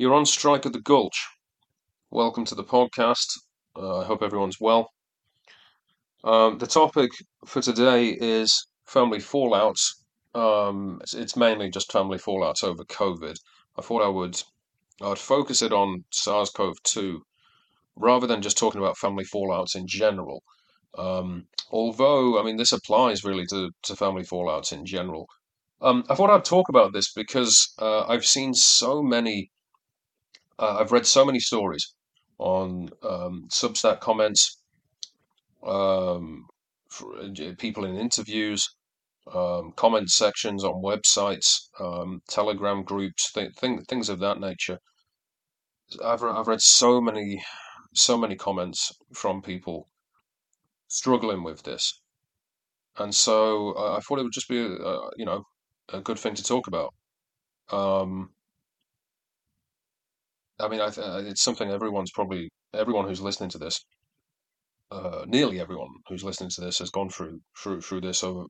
You're on Strike at the Gulch. Welcome to the podcast. Uh, I hope everyone's well. Um, the topic for today is family fallouts. Um, it's, it's mainly just family fallouts over COVID. I thought I would I'd focus it on SARS-CoV-2 rather than just talking about family fallouts in general. Um, although, I mean, this applies really to, to family fallouts in general. Um, I thought I'd talk about this because uh, I've seen so many, uh, I've read so many stories on um, Substack comments, um, uh, people in interviews, um, comment sections on websites, um, Telegram groups, th- th- things of that nature. I've I've read so many so many comments from people struggling with this, and so uh, I thought it would just be uh, you know a good thing to talk about. Um, I mean, I th- uh, it's something everyone's probably everyone who's listening to this, uh, nearly everyone who's listening to this has gone through through through this over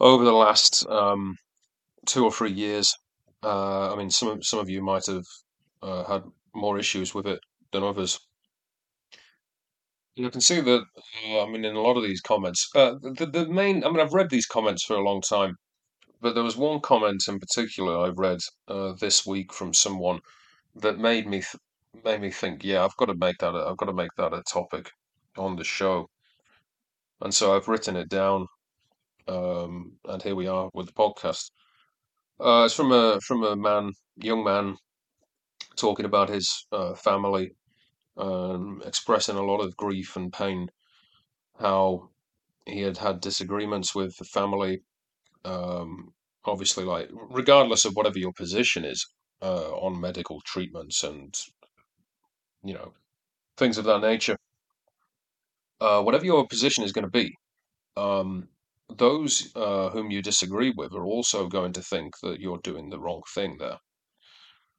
over the last um, two or three years. Uh, I mean, some some of you might have uh, had more issues with it than others. You can see that. Uh, I mean, in a lot of these comments, uh, the the main. I mean, I've read these comments for a long time, but there was one comment in particular I read this week from someone that made me th- made me think, yeah, I've got to make that. A, I've got to make that a topic on the show, and so I've written it down. Um, and here we are with the podcast. Uh, it's from a from a man, young man, talking about his uh, family, um, expressing a lot of grief and pain. How he had had disagreements with the family. Um, obviously, like regardless of whatever your position is uh, on medical treatments and you know things of that nature, uh, whatever your position is going to be, um, those uh, whom you disagree with are also going to think that you're doing the wrong thing there.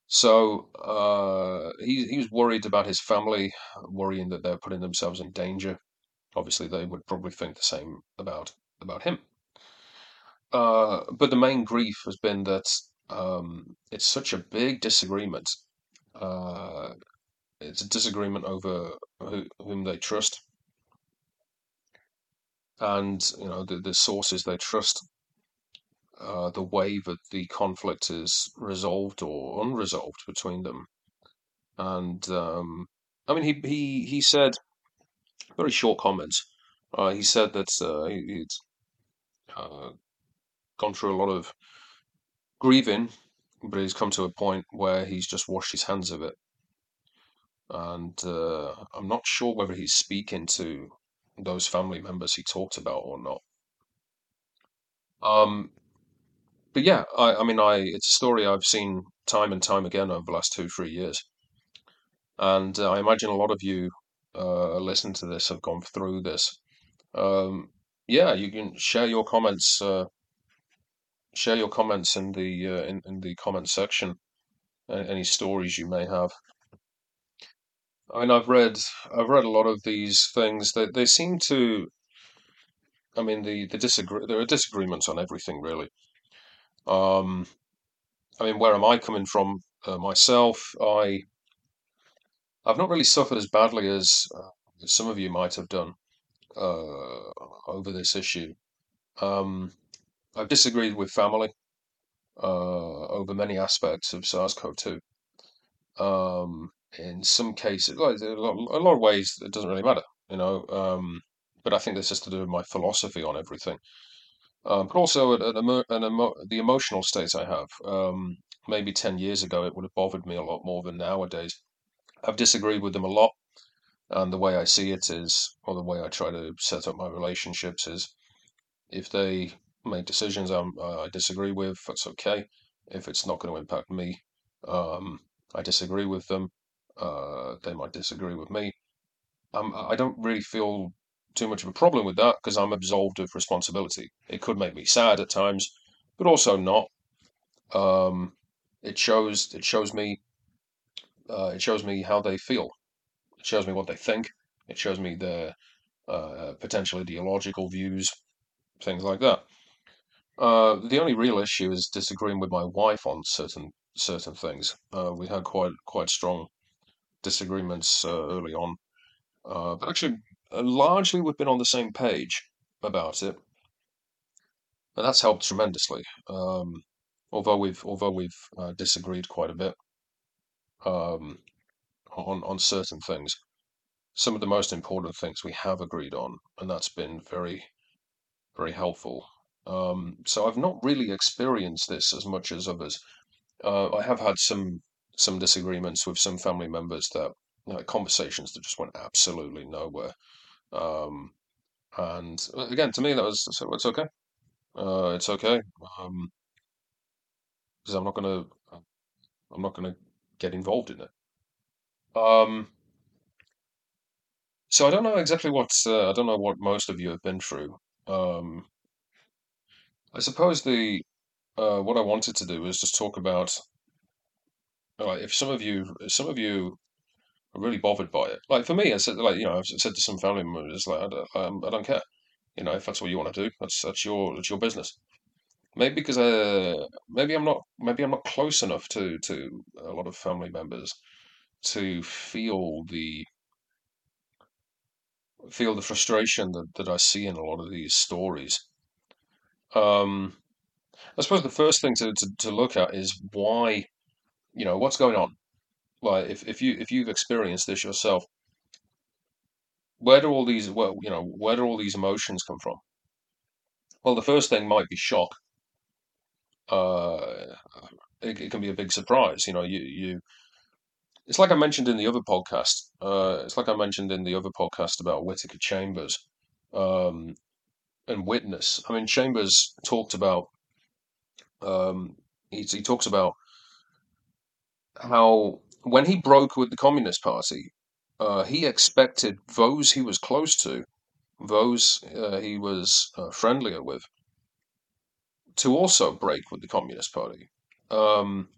So uh, he he was worried about his family, worrying that they're putting themselves in danger. Obviously, they would probably think the same about about him. Uh, but the main grief has been that um, it's such a big disagreement. Uh, it's a disagreement over who, whom they trust, and you know the, the sources they trust. Uh, the way that the conflict is resolved or unresolved between them. And um, I mean, he he he said very short comments. Uh, he said that uh, he, he'd uh, gone through a lot of grieving, but he's come to a point where he's just washed his hands of it. And uh, I'm not sure whether he's speaking to those family members he talked about or not. Um, but yeah, I, I mean, I it's a story I've seen time and time again over the last two, three years. And uh, I imagine a lot of you uh, listening to this have gone through this. Um, yeah, you can share your comments. Uh, share your comments in the uh, in, in the comment section. Any stories you may have. I mean, I've read I've read a lot of these things. They they seem to. I mean, the the disagree. There are disagreements on everything, really. Um, I mean, where am I coming from uh, myself? I I've not really suffered as badly as uh, some of you might have done uh, over this issue. Um, I've disagreed with family uh, over many aspects of SARS-CoV-2. Um, in some cases, like a lot, a lot of ways, it doesn't really matter, you know. Um, but I think this has to do with my philosophy on everything. Um, but also an emo the emotional state I have. Um, maybe 10 years ago, it would have bothered me a lot more than nowadays. I've disagreed with them a lot, and the way I see it is, or the way I try to set up my relationships is, if they make decisions uh, I disagree with, that's okay. If it's not going to impact me, um, I disagree with them. Uh, they might disagree with me. Um, I don't really feel too much of a problem with that because I'm absolved of responsibility. It could make me sad at times, but also not. Um, it shows it shows me uh, it shows me how they feel. It shows me what they think. It shows me their uh, potential ideological views, things like that. Uh, the only real issue is disagreeing with my wife on certain certain things. Uh, we had quite quite strong disagreements uh, early on, uh, but actually, uh, largely we've been on the same page about it, and that's helped tremendously. Um, although we've although we've disagreed quite a bit um, on on certain things, some of the most important things we have agreed on, and that's been very very helpful. Um, so I've not really experienced this as much as others. Uh, I have had some some disagreements with some family members that conversations that just went absolutely nowhere. Um, and uh, again, to me, that was so it's okay. Uh, it's okay. Um, because I'm not gonna I'm not gonna get involved in it. Um, so I don't know exactly what uh, I don't know what most of you have been through. Um, I suppose the uh, what I wanted to do was just talk about uh, if some of you some of you are really bothered by it. Like for me, I said like you know I've said to some family members like I don't, I don't care. You know if that's what you want to do, that's that's your that's your business. Maybe because uh maybe I'm not maybe I'm not close enough to to a lot of family members to feel the feel the frustration that, that I see in a lot of these stories. Um, I suppose the first thing to, to, to look at is why, you know, what's going on. Like if, if you if you've experienced this yourself, where do all these well, you know, where do all these emotions come from? Well, the first thing might be shock. Uh, it, it can be a big surprise. You know, you you it's like I mentioned in the other podcast. Uh, it's like I mentioned in the other podcast about Whittaker Chambers um, and Witness. I mean, Chambers talked about um, he, he talks about how when he broke with the Communist Party, uh, he expected those he was close to, those uh, he was uh, friendlier with, to also break with the Communist Party. Um,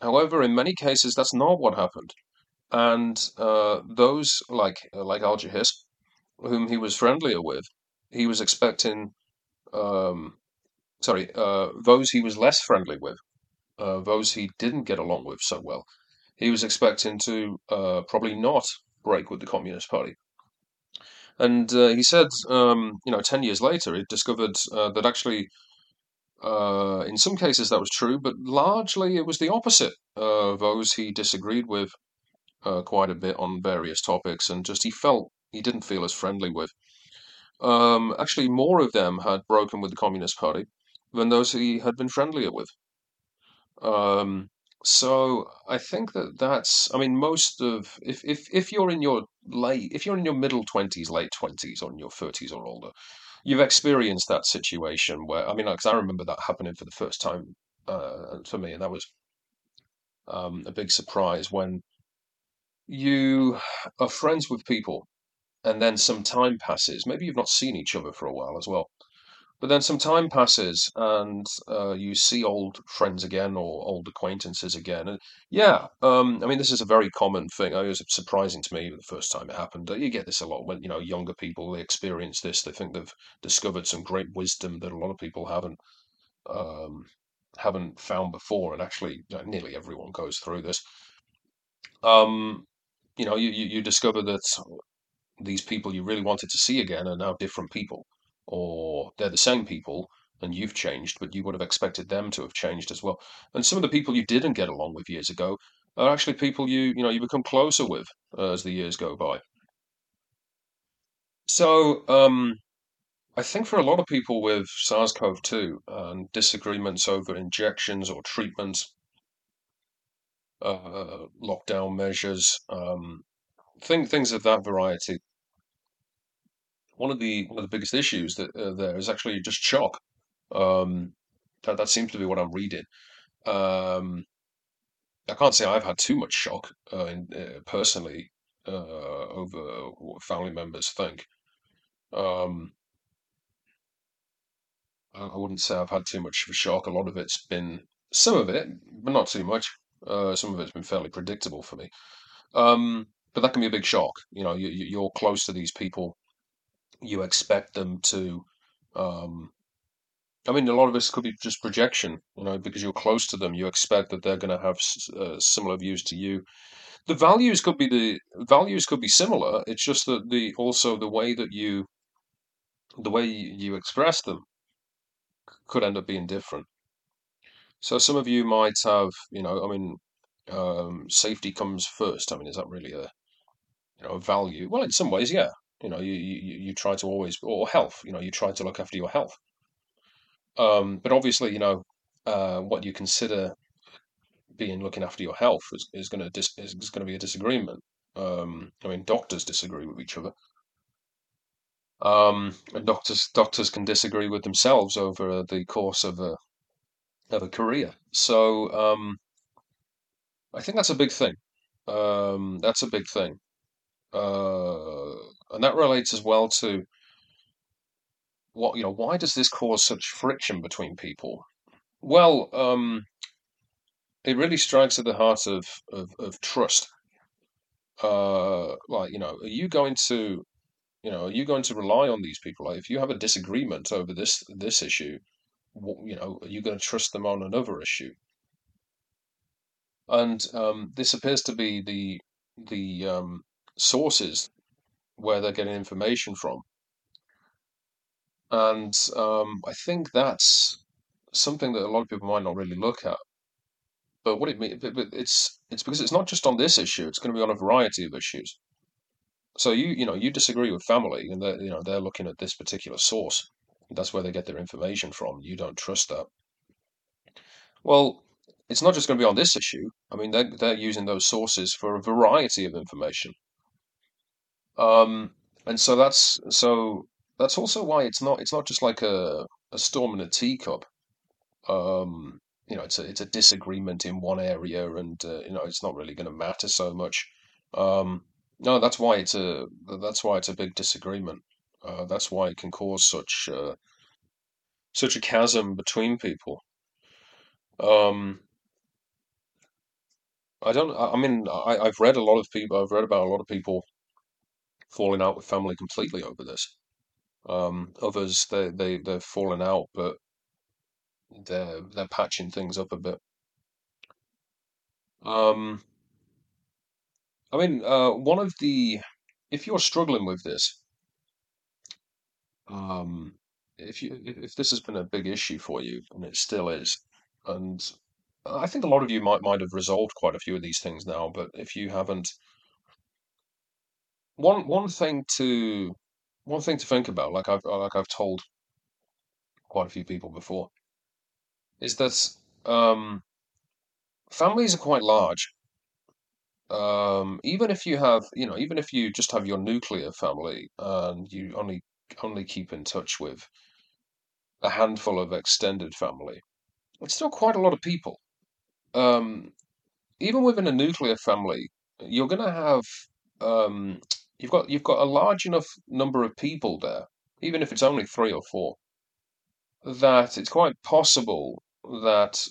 however, in many cases, that's not what happened. And uh, those like like Alger Hiss, whom he was friendlier with, he was expecting. Um, sorry, uh, those he was less friendly with, uh, those he didn't get along with so well, he was expecting to uh, probably not break with the Communist Party. And uh, he said, um, you know, 10 years later, he discovered uh, that actually, uh, in some cases, that was true, but largely it was the opposite. those he disagreed with quite a bit on various topics, and just he felt he didn't feel as friendly with. Um, actually, more of them had broken with the Communist Party than those he had been friendlier with. Um, so I think that that's, I mean, most of, if, if, if you're in your late, if you're in your middle 20s, late 20s, or in your 30s or older, you've experienced that situation where, I mean, because I remember that happening for the first time uh, for me, and that was um, a big surprise when you are friends with people and then some time passes. Maybe you've not seen each other for a while as well. But then some time passes and uh, you see old friends again or old acquaintances again. And yeah, um, I mean, this is a very common thing. It was surprising to me the first time it happened. You get this a lot when, you know, younger people, they experience this. They think they've discovered some great wisdom that a lot of people haven't. Um, haven't found before, and actually, nearly everyone goes through this. Um, you know, you, you, you discover that these people you really wanted to see again are now different people, or they're the same people and you've changed, but you would have expected them to have changed as well. And some of the people you didn't get along with years ago are actually people you you know you become closer with uh, as the years go by. So um, I think for a lot of people with SARS-CoV-2 and disagreements over injections or treatments, uh, lockdown measures, um, thing, things of that variety. One of the one of the biggest issues that uh, there is actually just shock. Um, that that seems to be what I'm reading. Um, I can't say I've had too much shock uh, in, uh, personally uh, over what family members think. Um, I, I wouldn't say I've had too much of a shock. A lot of it's been some of it, but not too much. Uh, some of it's been fairly predictable for me. Um, but that can be a big shock. You know, you, you're close to these people. You expect them to um, I mean, a lot of this could be just projection, you know, because you're close to them. You expect that they're going to have uh, similar views to you. The values could be the values could be similar. It's just that the also the way that you the way you express them could end up being different. So some of you might have, you know, I mean, um, safety comes first. I mean, is that really a you know a value? Well, in some ways, yeah. You know, you you, you try to always or health. You know, you try to look after your health. Um, but obviously, you know, uh, what you consider being looking after your health is, is going to dis- is going to be a disagreement. Um, I mean, doctors disagree with each other. Um, and doctors doctors can disagree with themselves over the course of a of a career. So um, I think that's a big thing. Um, that's a big thing, uh, and that relates as well to what you know. Why does this cause such friction between people? Well, um, it really strikes at the heart of of, of trust. Uh, like you know, are you going to you know are you going to rely on these people? Like if you have a disagreement over this this issue, you know, are you going to trust them on another issue? And um, this appears to be the the um, sources where they're getting information from. And um, I think that's something that a lot of people might not really look at. But what it means, it's it's because it's not just on this issue; it's going to be on a variety of issues. So you you know you disagree with family, and you know they're looking at this particular source. That's where they get their information from. You don't trust that. Well, it's not just going to be on this issue. I mean, they're they're using those sources for a variety of information. Um, and so that's so that's also why it's not it's not just like a a storm in a teacup. Um, you know, it's a it's a disagreement in one area, and uh, you know, it's not really going to matter so much. Um, no, that's why it's a that's why it's a big disagreement. Uh, that's why it can cause such uh, such a chasm between people. Um, I don't. I mean, I, I've read a lot of people. I've read about a lot of people falling out with family completely over this. Um, others they they they've fallen out, but they're they're patching things up a bit. Um, I mean, uh, one of the if you're struggling with this, um, if you if this has been a big issue for you, and it still is, and I think a lot of you might might have resolved quite a few of these things now, but if you haven't, one one thing to one thing to think about, like I've like I've told quite a few people before, is that um, families are quite large. Um, even if you have, you know, even if you just have your nuclear family and you only only keep in touch with a handful of extended family, it's still quite a lot of people. Um, even within a nuclear family, you're going to have um, you've got you've got a large enough number of people there, even if it's only three or four, that it's quite possible that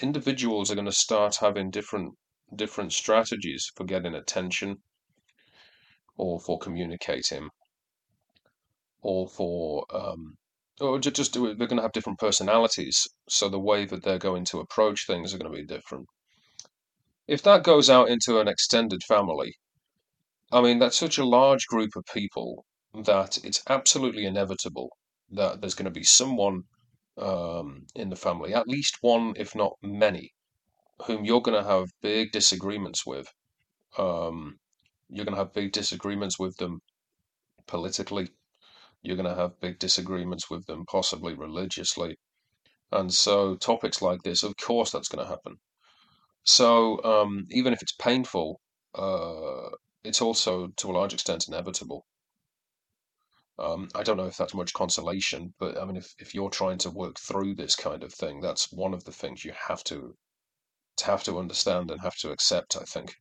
individuals are going to start having different different strategies for getting attention or for communicating or for um, or ju- just they're going to have different personalities so the way that they're going to approach things are going to be different. If that goes out into an extended family i mean that's such a large group of people that it's absolutely inevitable that there's going to be someone um, in the family at least one if not many whom you're going to have big disagreements with um, you're going to have big disagreements with them politically you're going to have big disagreements with them, possibly religiously. And so, topics like this, of course, that's going to happen. So, um, even if it's painful, uh, it's also to a large extent inevitable. Um, I don't know if that's much consolation, but I mean, if, if you're trying to work through this kind of thing, that's one of the things you have to, to have to understand and have to accept, I think.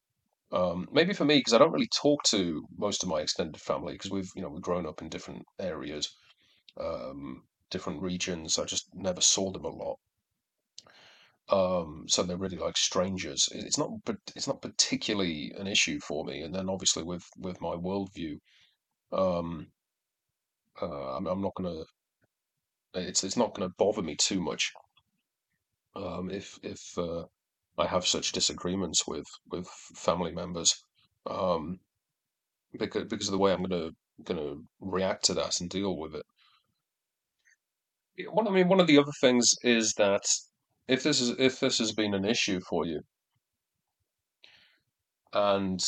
Um, maybe for me, because I don't really talk to most of my extended family, because we've, you know, we've grown up in different areas um, different regions. I just never saw them a lot. Um, so they're really like strangers. It's not, it's not particularly an issue for me. And then obviously with with my worldview, um, uh, I'm, I'm not going to it's it's not to bother me too much um, if if uh, I have such disagreements with with family members um, because because of the way I'm going to going to react to that and deal with it. One, I mean, one of the other things is that if this is if this has been an issue for you, and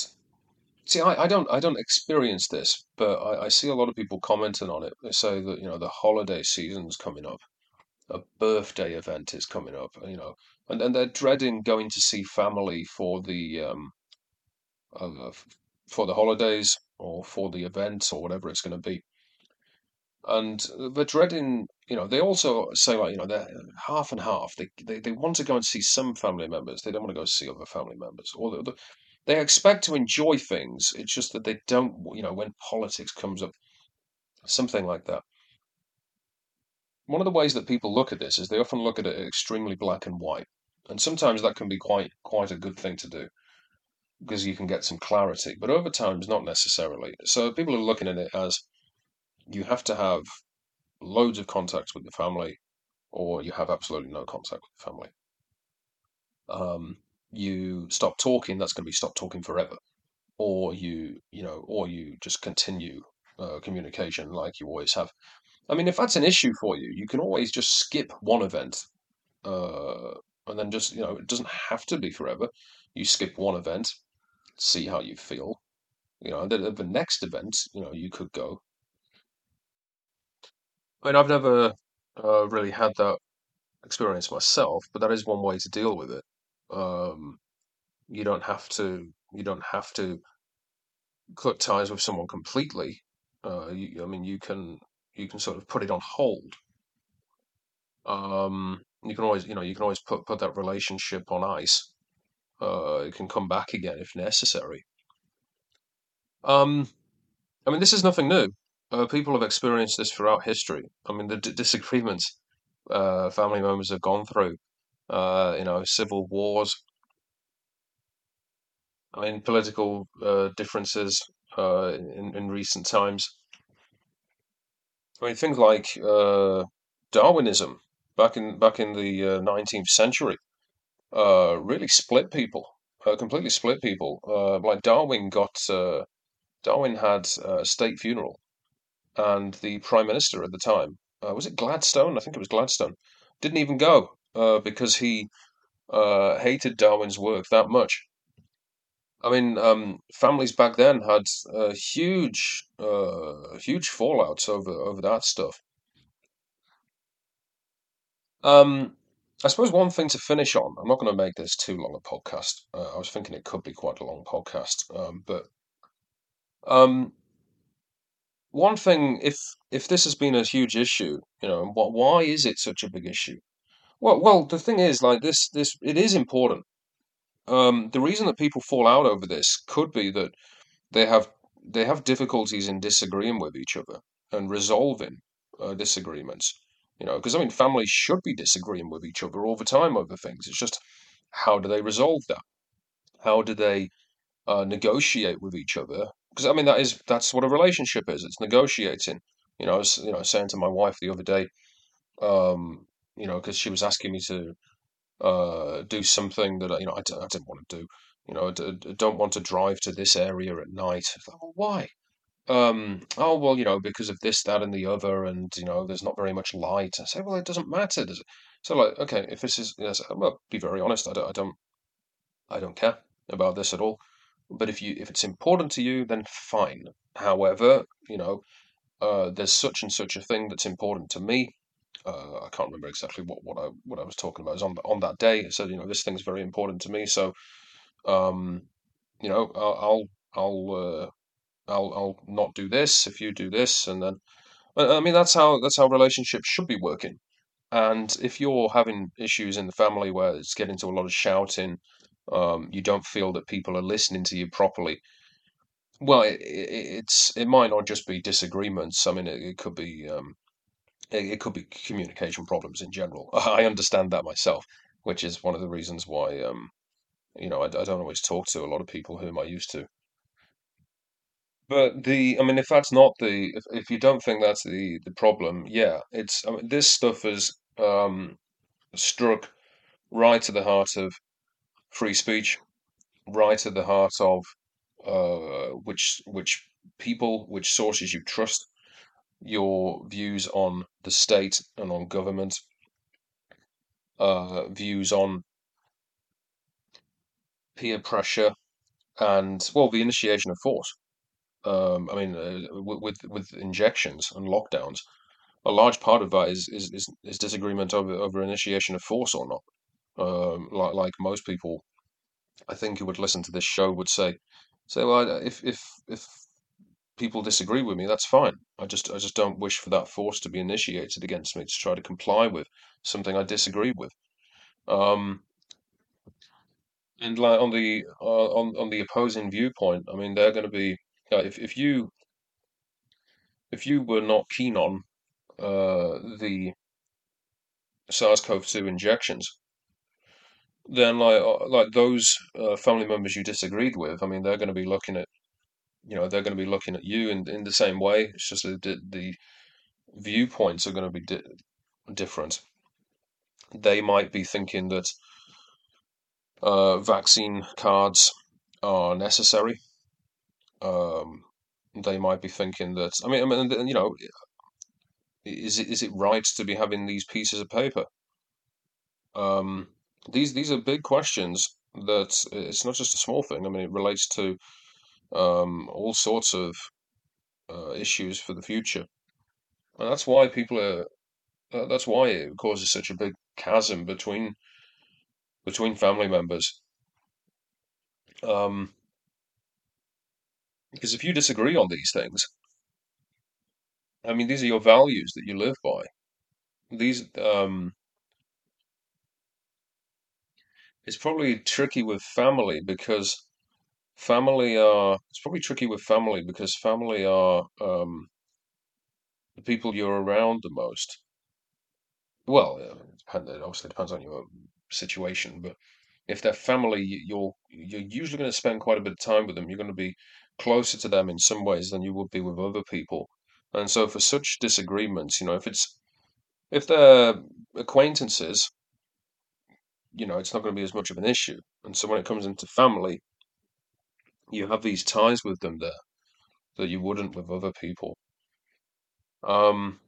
see, I, I don't I don't experience this, but I, I see a lot of people commenting on it. They say that, you know, the holiday season's coming up, a birthday event is coming up, you know, and and they're dreading going to see family for the um uh, for the holidays or for the event or whatever it's going to be. And they're dreading, you know, they also say like, you know, they're half and half. They, they they want to go and see some family members. They don't want to go see other family members. Or the, the, they expect to enjoy things. It's just that they don't, you know, when politics comes up, something like that. One of the ways that people look at this is they often look at it extremely black and white. And sometimes that can be quite quite a good thing to do because you can get some clarity. But over time, it's not necessarily. So people are looking at it as you have to have loads of contact with the family, or you have absolutely no contact with the family. Um, you stop talking, that's going to be stop talking forever, or you, you know, or you just continue uh, communication like you always have. I mean, if that's an issue for you, you can always just skip one event, uh, and then just, you know, it doesn't have to be forever. You skip one event, see how you feel, you know, and then the next event, you know, you could go. I mean, I've never uh, really had that experience myself, but that is one way to deal with it. Um, you don't have to you don't have to cut ties with someone completely. Uh, you, I mean, you can you can sort of put it on hold. Um, you can always you know you can always put put that relationship on ice. Uh, it can come back again if necessary. Um, I mean, this is nothing new. Uh, people have experienced this throughout history. I mean, the d disagreements uh, family members have gone through, uh, you know, civil wars, I mean, political uh, differences uh, in, in recent times. I mean, things like uh, Darwinism back in back in the 19th century really split people, completely split people. Like Darwin got Darwin had a state funeral, and the prime minister at the time uh, was it Gladstone? I think it was Gladstone. Didn't even go uh, because he uh, hated Darwin's work that much. I mean, um, families back then had huge, uh, huge fallouts over over that stuff. Um, I suppose one thing to finish on. I'm not going to make this too long a podcast. Uh, I was thinking it could be quite a long podcast, um, but um, one thing, if if this has been a huge issue, you know, what why is it such a big issue? Well, well, the thing is, like this, this it is important. Um, the reason that people fall out over this could be that they have they have difficulties in disagreeing with each other and resolving uh, disagreements. You know, because I mean, families should be disagreeing with each other all the time over things. It's just how do they resolve that? How do they uh, negotiate with each other? Because I mean, that is that's what a relationship is. It's negotiating. You know, I was you know saying to my wife the other day, um, you know, because she was asking me to uh, do something that I- you know I, d- I didn't want to do. You know, I, d- I don't want to drive to this area at night. Like, well, why? Um, oh, well, you know, because of this, that, and the other, and, you know, there's not very much light. I say, well, it doesn't matter, does it? So, like, okay, if this is, yes, well, be very honest, I don't, I don't, I don't care about this at all. But if you, if it's important to you, then fine. However, you know, uh, there's such and such a thing that's important to me. Uh, I can't remember exactly what, what I what I was talking about. Was on on that day. I said, you know, this thing's very important to me. So, um, you know, I'll I'll I'll, uh, I'll I'll not do this if you do this, and then I mean that's how that's how relationships should be working. And if you're having issues in the family where it's getting to a lot of shouting, um, you don't feel that people are listening to you properly. Well, it, it, it's it might not just be disagreements. I mean, it, it could be um, it, could be communication problems in general. I understand that myself, which is one of the reasons why um, you know I, I don't always talk to a lot of people whom I used to. But the, I mean, if that's not the, if, if you don't think that's the the problem, yeah, it's, I mean, this stuff has um, struck right to the heart of free speech, right at the heart of uh, which which people, which sources you trust, your views on the state and on government, uh, views on peer pressure, and well, the initiation of force. Um, I mean, uh, with with injections and lockdowns, a large part of that is is is, is disagreement over over initiation of force or not. Um, like like most people, I think who would listen to this show would say, say, well, if if if people disagree with me, that's fine. I just I just don't wish for that force to be initiated against me to try to comply with something I disagree with. Um, and like on the uh, on on the opposing viewpoint, I mean, they're going to be uh, if if you if you were not keen on uh, the SARS-CoV-2 injections, then like uh, like those uh, family members you disagreed with, I mean, they're going to be looking at you know they're going to be looking at you in in the same way. It's just the, the viewpoints are going to be di different. They might be thinking that uh, vaccine cards are necessary. Um, they might be thinking that I mean, I mean, you know, is it is it right to be having these pieces of paper? Um, these these are big questions that it's not just a small thing. I mean, it relates to um, all sorts of uh, issues for the future, and that's why people are. That's why it causes such a big chasm between between family members. Um, because if you disagree on these things, I mean, these are your values that you live by. These um, it's probably tricky with family because family are it's probably tricky with family because family are um, the people you're around the most. Well, it depends, it obviously depends on your situation, but if they're family, you- you're you're usually going to spend quite a bit of time with them. You're going to be closer to them in some ways than you would be with other people. And so for such disagreements, you know, if it's if they're acquaintances, you know, it's not going to be as much of an issue. And so when it comes into family, you have these ties with them there that you wouldn't with other people. Um,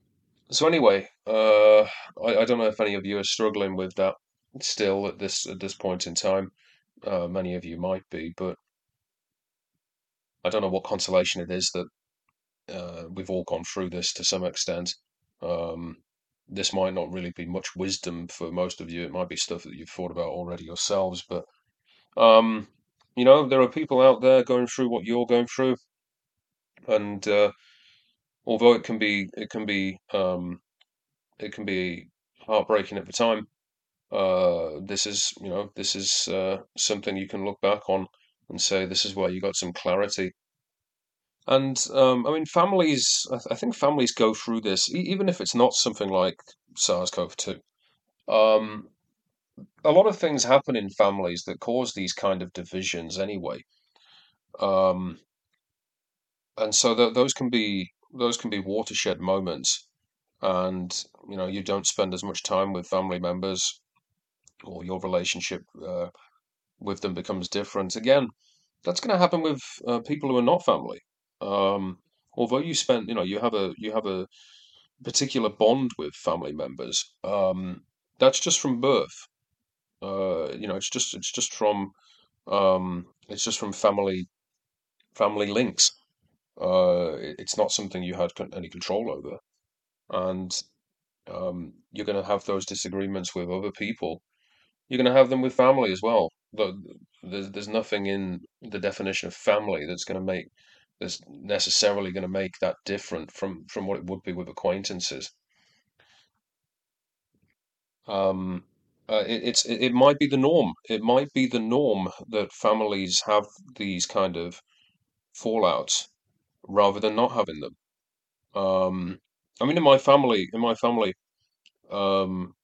so anyway, uh, I, I don't know if any of you are struggling with that still at this at this point in time. Uh, many of you might be, but I don't know what consolation it is that uh, we've all gone through this to some extent. Um, this might not really be much wisdom for most of you. It might be stuff that you've thought about already yourselves, but um, you know, there are people out there going through what you're going through, and uh, although it can be it can be um, it can be heartbreaking at the time, uh, this is you know this is uh, something you can look back on and say this is where you got some clarity. And um, I mean, families. I, th I think families go through this, e even if it's not something like SARS-CoV-2. Um, a lot of things happen in families that cause these kind of divisions anyway. Um, and so th those can be those can be watershed moments, and you know you don't spend as much time with family members, or your relationship uh, with them becomes different. Again, that's going to happen with uh, people who are not family. Um, although you spend, you know, you have a you have a particular bond with family members. Um, that's just from birth. Uh, you know, it's just it's just from um, it's just from family family links. Uh, it- it's not something you had any control over, and um, you're going to have those disagreements with other people. You're going to have them with family as well. But there's there's nothing in the definition of family that's going to make that's necessarily going to make that different from from what it would be with acquaintances. Um, uh, it, it's it, it might be the norm. It might be the norm that families have these kind of fallouts rather than not having them. Um, I mean, in my family, in my family, um,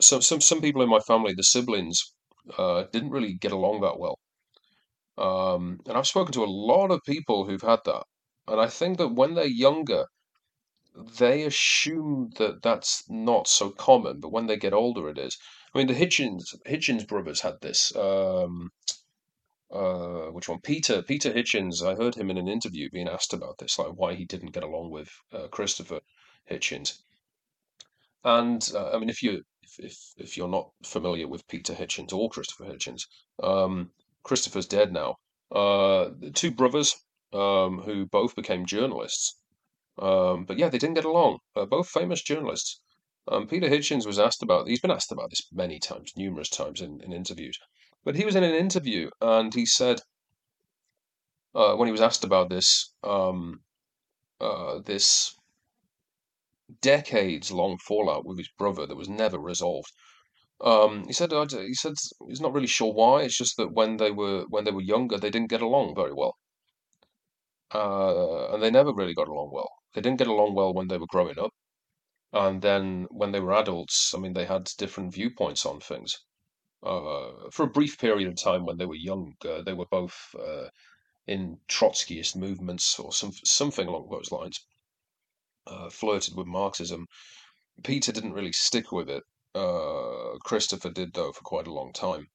some some some people in my family, the siblings, uh, didn't really get along that well. Um, and I've spoken to a lot of people who've had that. and I think that when they're younger, they assume that that's not so common, but when they get older, it is. I mean, the Hitchens Hitchens brothers had this. Um, uh, which one? Peter Peter Hitchens. I heard him in an interview being asked about this, like why he didn't get along with uh, Christopher Hitchens. And uh, I mean, if you if, if if you're not familiar with Peter Hitchens or Christopher Hitchens, um, Christopher's dead now. Uh, two brothers um, who both became journalists. Um, but yeah, they didn't get along. Uh, both famous journalists. Um, Peter Hitchens was asked about. He's been asked about this many times, numerous times in, in interviews. But he was in an interview and he said, uh, when he was asked about this, um, uh, this decades long fallout with his brother that was never resolved. Um, he said he said he's not really sure why. It's just that when they were when they were younger, they didn't get along very well, uh, and they never really got along well. They didn't get along well when they were growing up, and then when they were adults, I mean, they had different viewpoints on things. Uh, for a brief period of time when they were young, they were both uh, in Trotskyist movements or some something along those lines. Uh, flirted with Marxism. Peter didn't really stick with it. Uh, Christopher did though for quite a long time.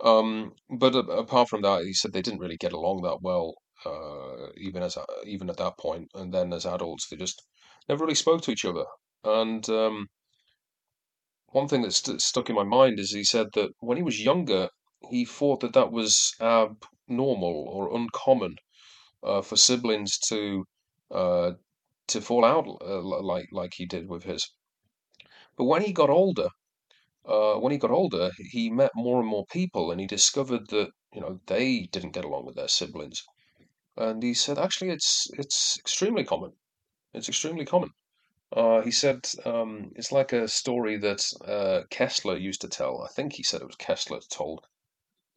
Um, but apart from that, he said they didn't really get along that well, uh, even as even at that point. And then as adults, they just never really spoke to each other. And um, one thing that st- stuck in my mind is he said that when he was younger, he thought that that was abnormal or uncommon uh, for siblings to uh, to fall out uh, like like he did with his. But when he got older, uh, when he got older, he met more and more people, and he discovered that you know they didn't get along with their siblings. And he said, actually, it's it's extremely common. It's extremely common. Uh, he said um, it's like a story that uh, Koestler used to tell. I think he said it was Koestler told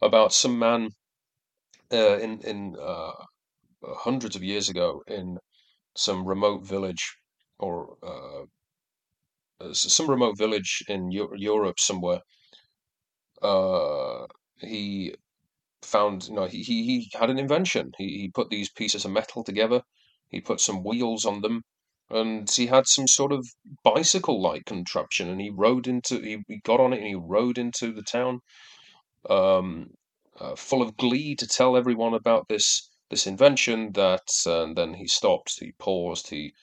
about some man uh, in in uh, hundreds of years ago in some remote village or uh, some remote village in Europe somewhere. he found, you know, he, he, he had an invention. He, he put these pieces of metal together. He put some wheels on them and he had some sort of bicycle-like contraption, and he rode into he, he got on it and he rode into the town, um, uh, full of glee to tell everyone about this this invention. That uh, and then he stopped, he paused, he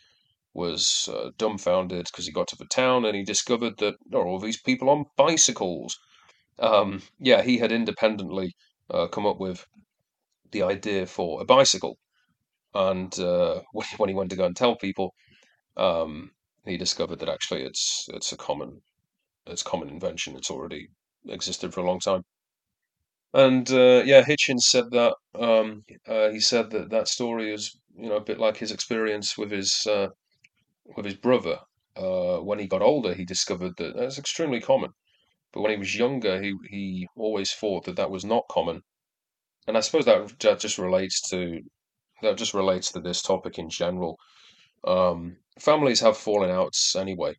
was uh, dumbfounded because he got to the town and he discovered that there are all these people on bicycles. Um, yeah, he had independently uh, come up with the idea for a bicycle, and uh, when he went to go and tell people, um, he discovered that actually it's it's a common it's common invention. It's already existed for a long time. And uh, yeah, Hitchens said that um, uh, he said that that story is you know a bit like his experience with his uh, with his brother. Uh, when he got older, he discovered that that's extremely common. But when he was younger, he he always thought that that was not common. And I suppose that, that just relates to that just relates to this topic in general. Um, families have fallen outs anyway,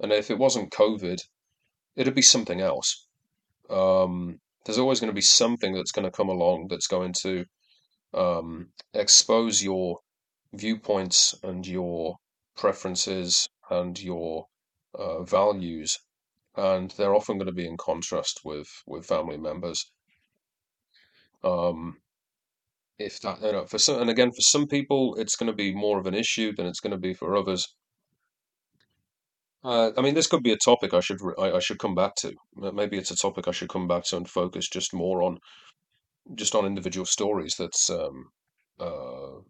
and if it wasn't COVID, it'd be something else. Um, there's always going to be something that's going to come along that's going to um, expose your viewpoints and your preferences and your uh, values, and they're often going to be in contrast with with family members. Um, if that you know for some and again for some people it's going to be more of an issue than it's going to be for others uh, I mean, this could be a topic I should I, I should come back to. Maybe it's a topic I should come back to and focus just more on, just on individual stories that's um, uh,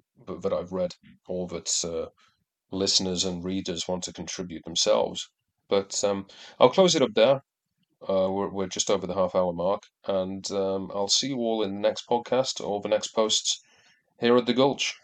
that I've read or that uh, listeners and readers want to contribute themselves. But um, I'll close it up there. Uh, we're, we're just over the half hour mark, and um, I'll see you all in the next podcast or the next posts here at the Gulch.